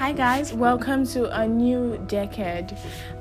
Hi, guys, welcome to a new decade.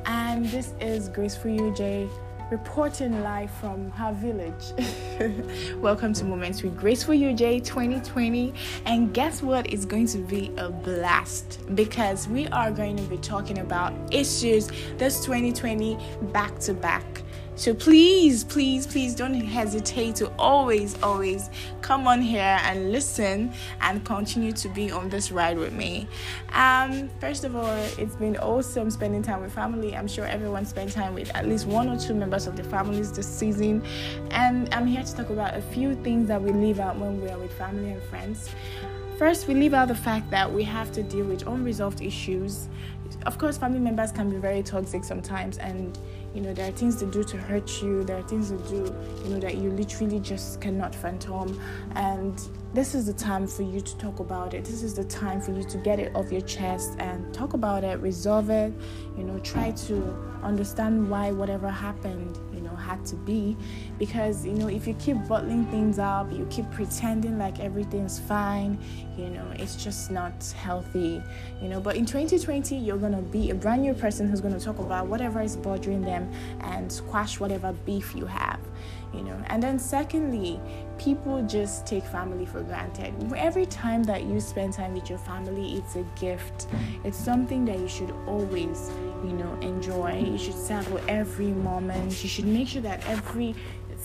And this is Grace for Jay, reporting live from her village. welcome to Moments with Grace for Jay 2020. And guess what? It's going to be a blast because we are going to be talking about issues this 2020 back to back. So please, please, please don't hesitate to always, always come on here and listen and continue to be on this ride with me. Um, first of all, it's been awesome spending time with family. I'm sure everyone spent time with at least one or two members of the families this season. And I'm here to talk about a few things that we leave out when we are with family and friends. First, we leave out the fact that we have to deal with unresolved issues. Of course, family members can be very toxic sometimes, and you know, there are things to do to hurt you, there are things to do, you know, that you literally just cannot phantom. And this is the time for you to talk about it. This is the time for you to get it off your chest and talk about it, resolve it, you know, try to understand why whatever happened, had to be. Because, you know, if you keep bottling things up, you keep pretending like everything's fine, you know, it's just not healthy, you know. But in 2020, you're to be a brand new person who's to talk about whatever is bothering them and squash whatever beef you have you know and then secondly people just take family for granted every time that you spend time with your family it's a gift it's something that you should always you know enjoy. You should savor every moment. You should make sure that every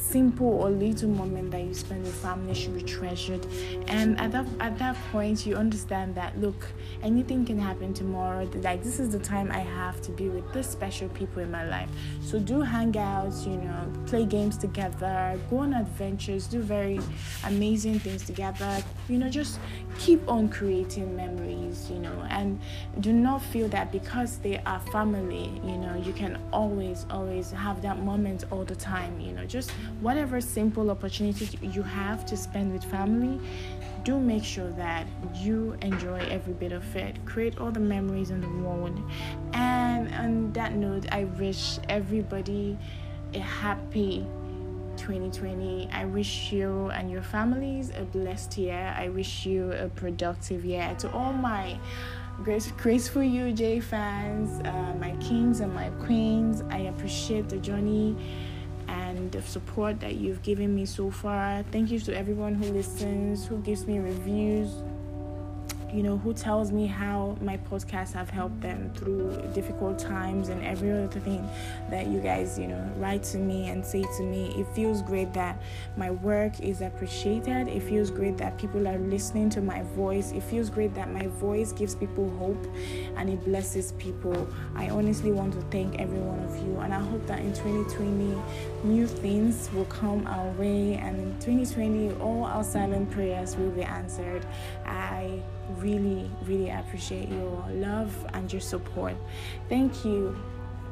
simple or little moment that you spend with family should be treasured. And at that at that point, you understand that look, anything can happen tomorrow. Like this is the time I have to be with this special people in my life. So do hangouts, you know, play games together, go on adventures, do very amazing things together. You know, just keep on creating memories. You know, and do not feel that because they are family, you know, you can always always have that moment all the time. You know, just whatever simple opportunity you have to spend with family, do make sure that you enjoy every bit of it. Create all the memories in the world. And on that note, I wish everybody a happy 2020. I wish you and your families a blessed year. I wish you a productive year. To all my Grace, Graceful You J fans, uh, my kings and my queens, I appreciate the journey the support that you've given me so far. Thank you to everyone who listens, who gives me reviews, you know, who tells me how my podcasts have helped them through difficult times and every other thing that you guys, you know, write to me and say to me. It feels great that my work is appreciated. It feels great that people are listening to my voice. It feels great that my voice gives people hope and it blesses people. I honestly want to thank every one of you and I hope that in 2020 new things will come our way and in 2020 all our silent prayers will be answered. I really, really appreciate your love and your support. Thank you,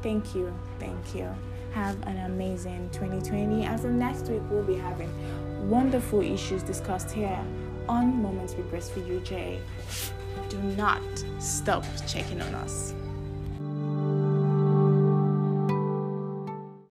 thank you, thank you. Have an amazing 2020. And from next week, we'll be having wonderful issues discussed here on Moments with for UJ. Do not stop checking on us.